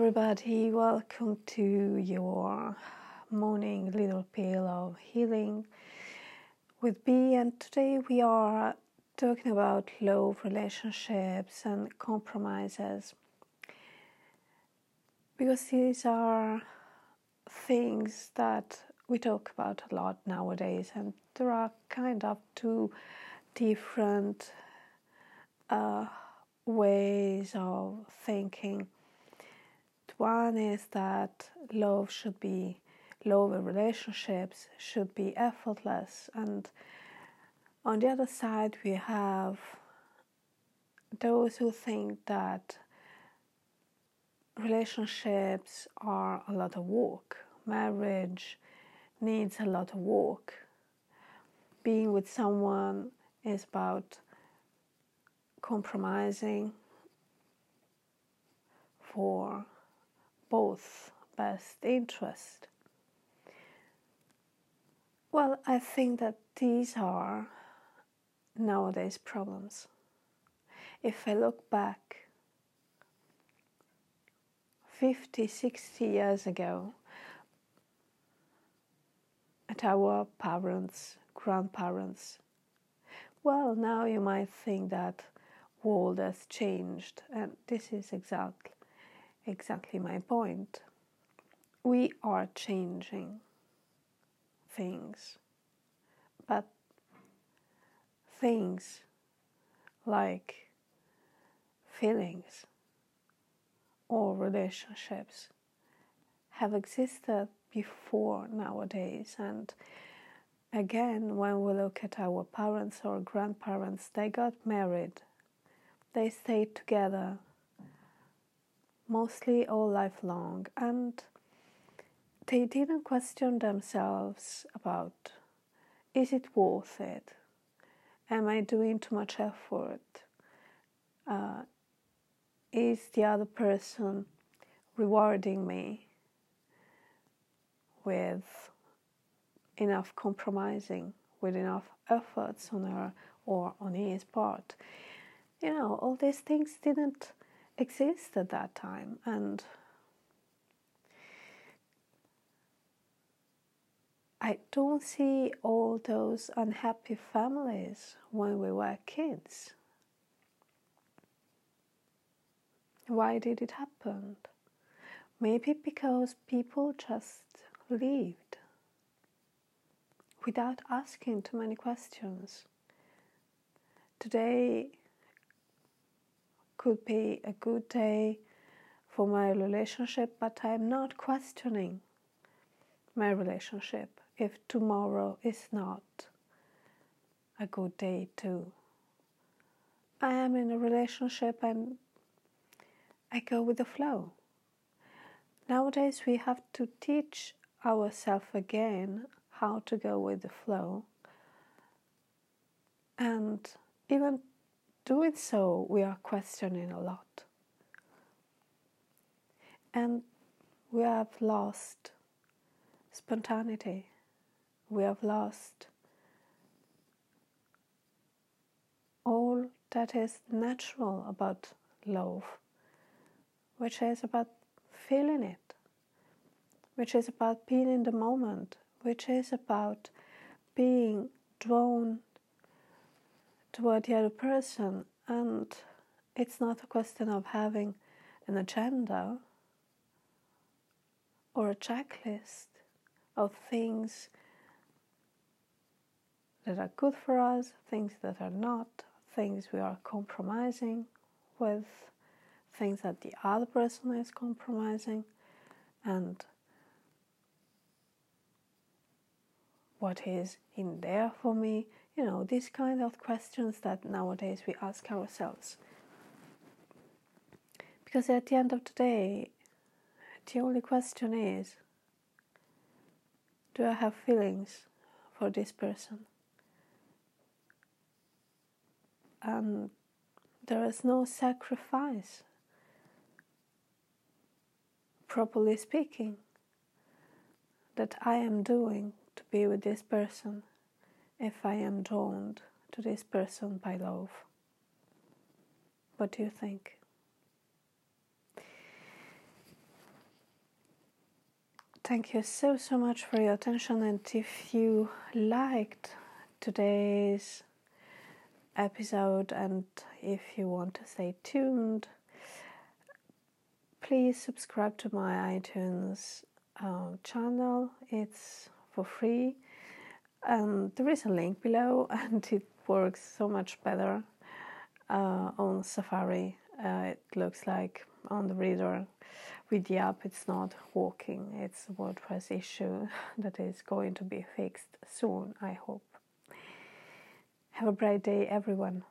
everybody. Welcome to your morning little pill of healing with B. And today we are talking about love relationships and compromises because these are things that we talk about a lot nowadays, and there are kind of two different uh, ways of thinking. One is that love should be, love and relationships should be effortless, and on the other side, we have those who think that relationships are a lot of work, marriage needs a lot of work. Being with someone is about compromising for both best interest. Well, I think that these are nowadays problems. If I look back 50, 60 years ago at our parents, grandparents, well, now you might think that world has changed, and this is exactly exactly my point. We are changing things, but things like feelings or relationships have existed before nowadays. And again when we look at our parents or grandparents they got married. They stayed together mostly all life long and they didn't question themselves about is it worth it am i doing too much effort uh, is the other person rewarding me with enough compromising, with enough efforts on her or on his part? You know, all these things didn't exist at that time, and I don't see all those unhappy families when we were kids. Why did it happen? Maybe because people just lived without asking too many questions. Today could be a good day for my relationship, but I'm not questioning my relationship if tomorrow is not a good day too. I am in a relationship and I go with the flow. Nowadays, we have to teach ourselves again how to go with the flow. And even doing so, we are questioning a lot. And we have lost spontaneity. We have lost all that is natural about love which is about feeling it, which is about being in the moment, which is about being drawn toward the other person. And it's not a question of having an agenda or a checklist of things that are good for us, things that are not, things we are compromising with things that the other person is compromising and what is in there for me you know these kind of questions that nowadays we ask ourselves. Because at the end of the day the only question is do i have feelings for this person? And there is no sacrifice properly speaking, that I am doing to be with this person if I am drawn to this person by love. What do you think? thank you so so much for your attention and if you liked today's episode and if you want to stay tuned please subscribe to my itunes uh, channel it's for free and there is a link below and it works so much better uh, on safari. Uh, it looks like on the reader. With the app it's not working. It's a wordpress issue that is going to be fixed soon i hope. Have a bright day everyone